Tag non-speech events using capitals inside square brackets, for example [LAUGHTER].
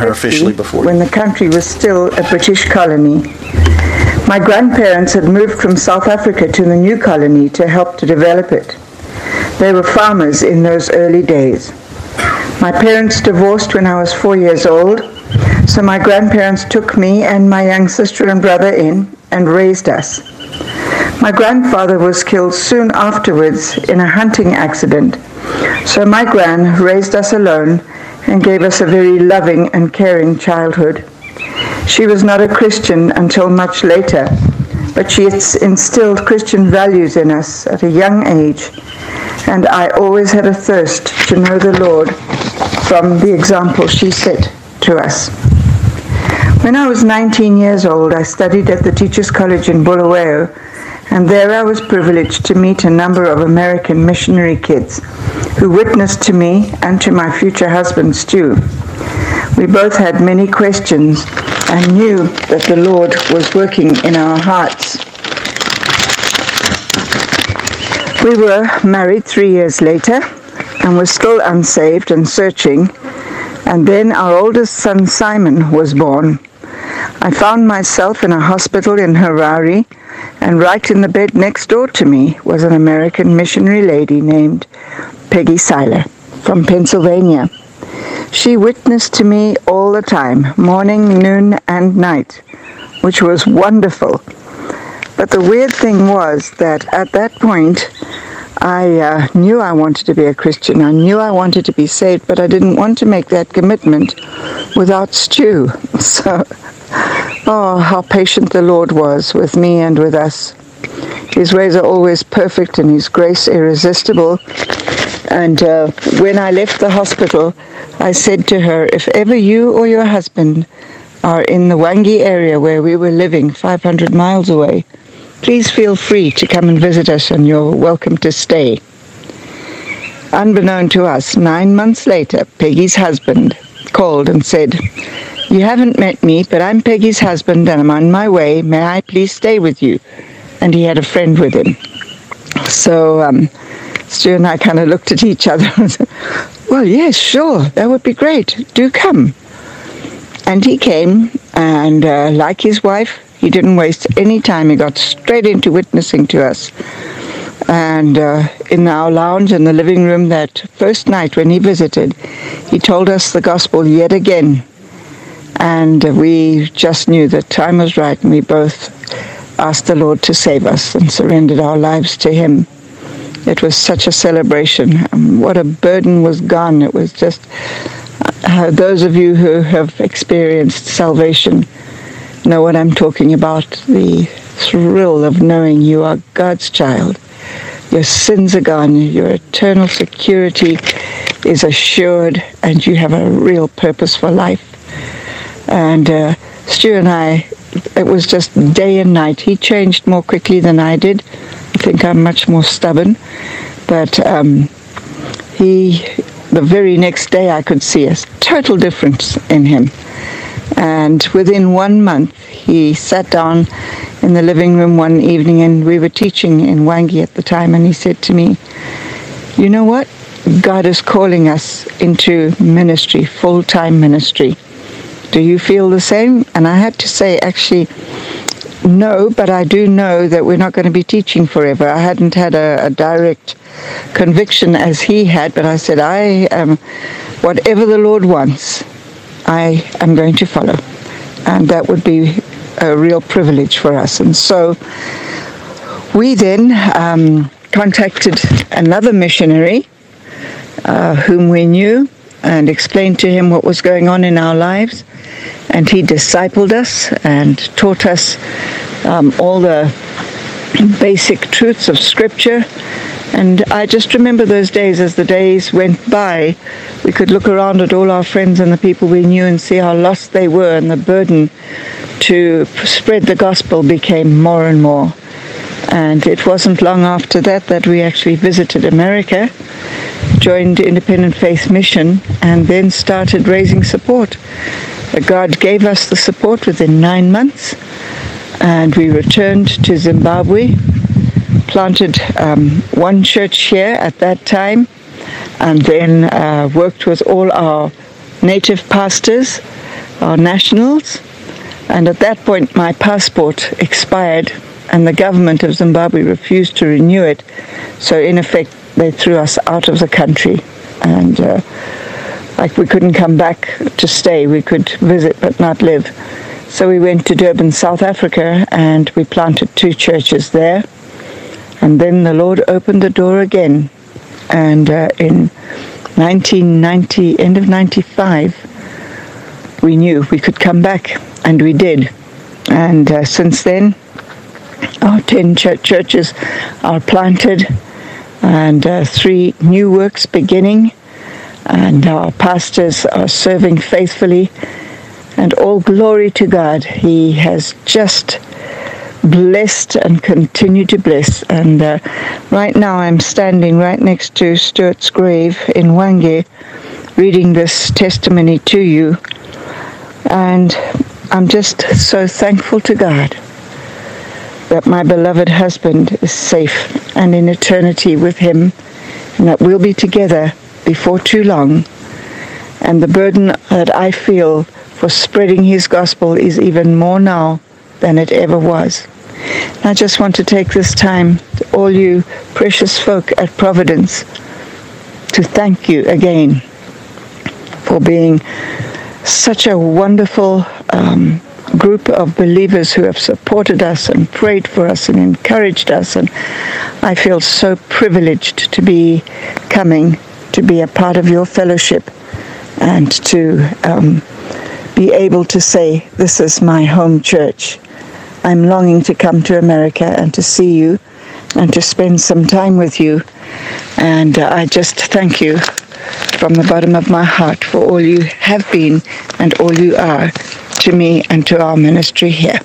her officially before when the country was still a British colony. My grandparents had moved from South Africa to the new colony to help to develop it. They were farmers in those early days. My parents divorced when I was four years old, so my grandparents took me and my young sister and brother in and raised us. My grandfather was killed soon afterwards in a hunting accident, so my gran raised us alone and gave us a very loving and caring childhood. She was not a Christian until much later, but she instilled Christian values in us at a young age, and I always had a thirst to know the Lord from the example she set to us. When I was 19 years old, I studied at the Teachers College in Bulawayo, and there I was privileged to meet a number of American missionary kids who witnessed to me and to my future husband, Stu. We both had many questions and knew that the Lord was working in our hearts. We were married three years later and were still unsaved and searching. And then our oldest son Simon was born. I found myself in a hospital in Harare, and right in the bed next door to me was an American missionary lady named Peggy Seiler from Pennsylvania. She witnessed to me all the time, morning, noon, and night, which was wonderful. But the weird thing was that at that point, I uh, knew I wanted to be a Christian. I knew I wanted to be saved, but I didn't want to make that commitment without Stu. [LAUGHS] So, oh, how patient the Lord was with me and with us. His ways are always perfect and His grace irresistible. And uh, when I left the hospital, I said to her, if ever you or your husband are in the Hwange area where we were living, 500 miles away, please feel free to come and visit us and you're welcome to stay. Unbeknown to us, nine months later, Peggy's husband called and said, You haven't met me, but I'm Peggy's husband and I'm on my way. May I please stay with you? And he had a friend with him. So um, Stu and I kind of looked at each other and said, Well, yes, sure, that would be great. Do come. And he came, and uh, like his wife, he didn't waste any time. He got straight into witnessing to us. And uh, in our lounge in the living room that first night when he visited, he told us the gospel yet again. And uh, we just knew that time was right, and we both asked the Lord to save us and surrendered our lives to him. It was such a celebration. Um, what a burden was gone. It was just uh, those of you who have experienced salvation know what I'm talking about. The thrill of knowing you are God's child. Your sins are gone. Your eternal security is assured, and you have a real purpose for life. And uh, Stu and I, it was just day and night. He changed more quickly than I did. I think I'm much more stubborn. But um, he, the very next day, I could see a total difference in him. And within one month, he sat down in the living room one evening, and we were teaching in Hwange at the time, and he said to me, You know what? God is calling us into ministry, full time ministry. Do you feel the same? And I had to say, actually, no, but I do know that we're not going to be teaching forever. I hadn't had a, a direct conviction as he had, but I said, I am, whatever the Lord wants, I am going to follow. And that would be a real privilege for us. And so we then um, contacted another missionary uh, whom we knew and explained to him what was going on in our lives. And he discipled us and taught us um, all the basic truths of Scripture. And I just remember those days as the days went by, we could look around at all our friends and the people we knew and see how lost they were, and the burden to spread the gospel became more and more. And it wasn't long after that that we actually visited America, joined Independent Faith Mission, and then started raising support. God gave us the support within nine months, and we returned to Zimbabwe, planted um, one church here at that time, and then uh, worked with all our native pastors, our nationals, and at that point my passport expired and the government of Zimbabwe refused to renew it. So in effect, they threw us out of the country, and uh, like we couldn't come back to stay. We could visit but not live. So we went to Durban, South Africa, and we planted two churches there. And then the Lord opened the door again, and uh, in 1990, end of 95, we knew we could come back, and we did. And uh, since then, our 10 ch- churches are planted and uh, three new works beginning, and our pastors are serving faithfully. And all glory to God. He has just blessed and continued to bless. And uh, right now I'm standing right next to Stuart's grave in Hwange, reading this testimony to you. And I'm just so thankful to God that my beloved husband is safe and in eternity with him, and that we'll be together before too long. And the burden that I feel for spreading his gospel is even more now than it ever was. I just want to take this time, to all you precious folk at Providence, to thank you again for being such a wonderful um, group of believers who have supported us and prayed for us and encouraged us. And I feel so privileged to be coming to be a part of your fellowship and to um, be able to say, This is my home church. I'm longing to come to America and to see you and to spend some time with you. And uh, I just thank you from the bottom of my heart for all you have been and all you are to me and to our ministry here.